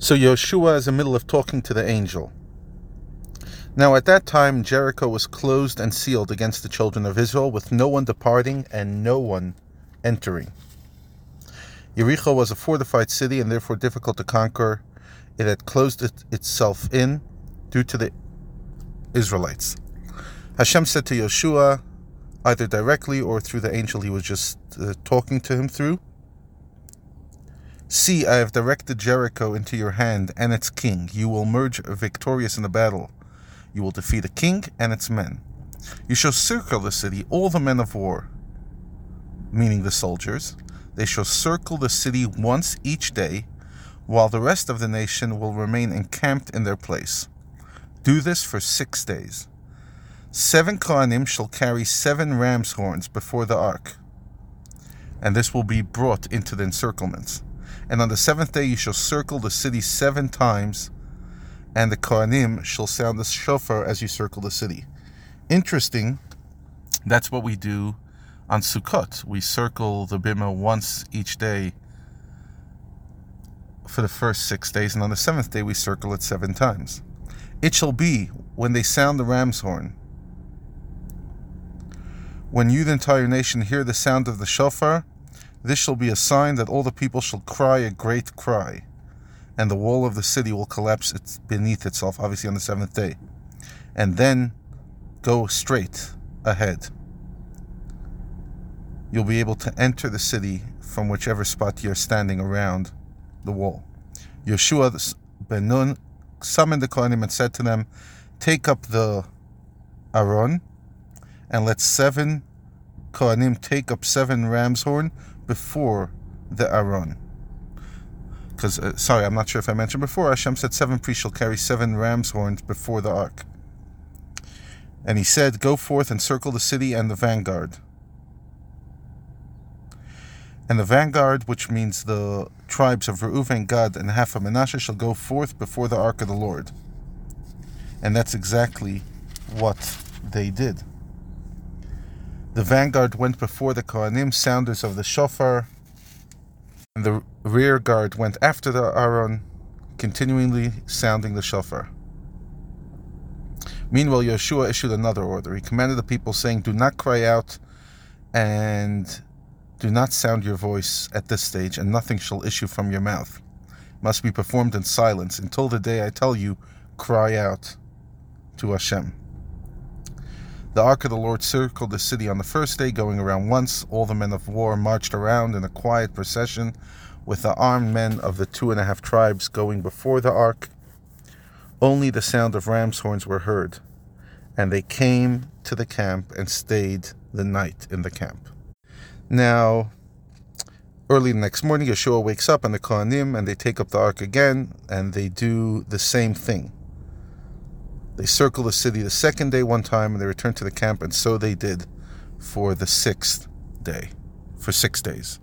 So Yoshua is in the middle of talking to the angel. Now at that time Jericho was closed and sealed against the children of Israel, with no one departing and no one entering. Jericho was a fortified city and therefore difficult to conquer. It had closed it itself in due to the Israelites. Hashem said to Yoshua, either directly or through the angel he was just uh, talking to him through, See, I have directed Jericho into your hand and its king. You will emerge victorious in the battle. You will defeat the king and its men. You shall circle the city, all the men of war, meaning the soldiers. They shall circle the city once each day, while the rest of the nation will remain encamped in their place. Do this for six days. Seven Kohanim shall carry seven ram's horns before the ark, and this will be brought into the encirclements. And on the seventh day you shall circle the city seven times, and the Kohanim shall sound the shofar as you circle the city. Interesting, that's what we do on Sukkot. We circle the bima once each day for the first six days, and on the seventh day we circle it seven times. It shall be when they sound the ram's horn, when you, the entire nation, hear the sound of the shofar, this shall be a sign that all the people shall cry a great cry, and the wall of the city will collapse beneath itself, obviously on the seventh day, and then go straight ahead. You'll be able to enter the city from whichever spot you're standing around the wall. Yeshua ben Nun summoned the Kohanim and said to them, Take up the Aron and let seven Kohanim take up seven ram's horn before the Aron. Because, uh, sorry, I'm not sure if I mentioned before, Hashem said seven priests shall carry seven ram's horns before the ark. And he said, Go forth and circle the city and the vanguard. And the vanguard, which means the tribes of Reuven, Gad, and half of Manasseh, shall go forth before the ark of the Lord. And that's exactly what they did. The vanguard went before the Kohanim, sounders of the shofar, and the rear guard went after the Aron, continually sounding the shofar. Meanwhile, Yeshua issued another order. He commanded the people, saying, Do not cry out and do not sound your voice at this stage, and nothing shall issue from your mouth. It must be performed in silence until the day I tell you, cry out to Hashem. The ark of the Lord circled the city on the first day, going around once. All the men of war marched around in a quiet procession, with the armed men of the two and a half tribes going before the ark. Only the sound of ram's horns were heard, and they came to the camp and stayed the night in the camp. Now, early the next morning, Yeshua wakes up and the Kohanim, and they take up the ark again, and they do the same thing. They circled the city the second day one time and they returned to the camp, and so they did for the sixth day, for six days.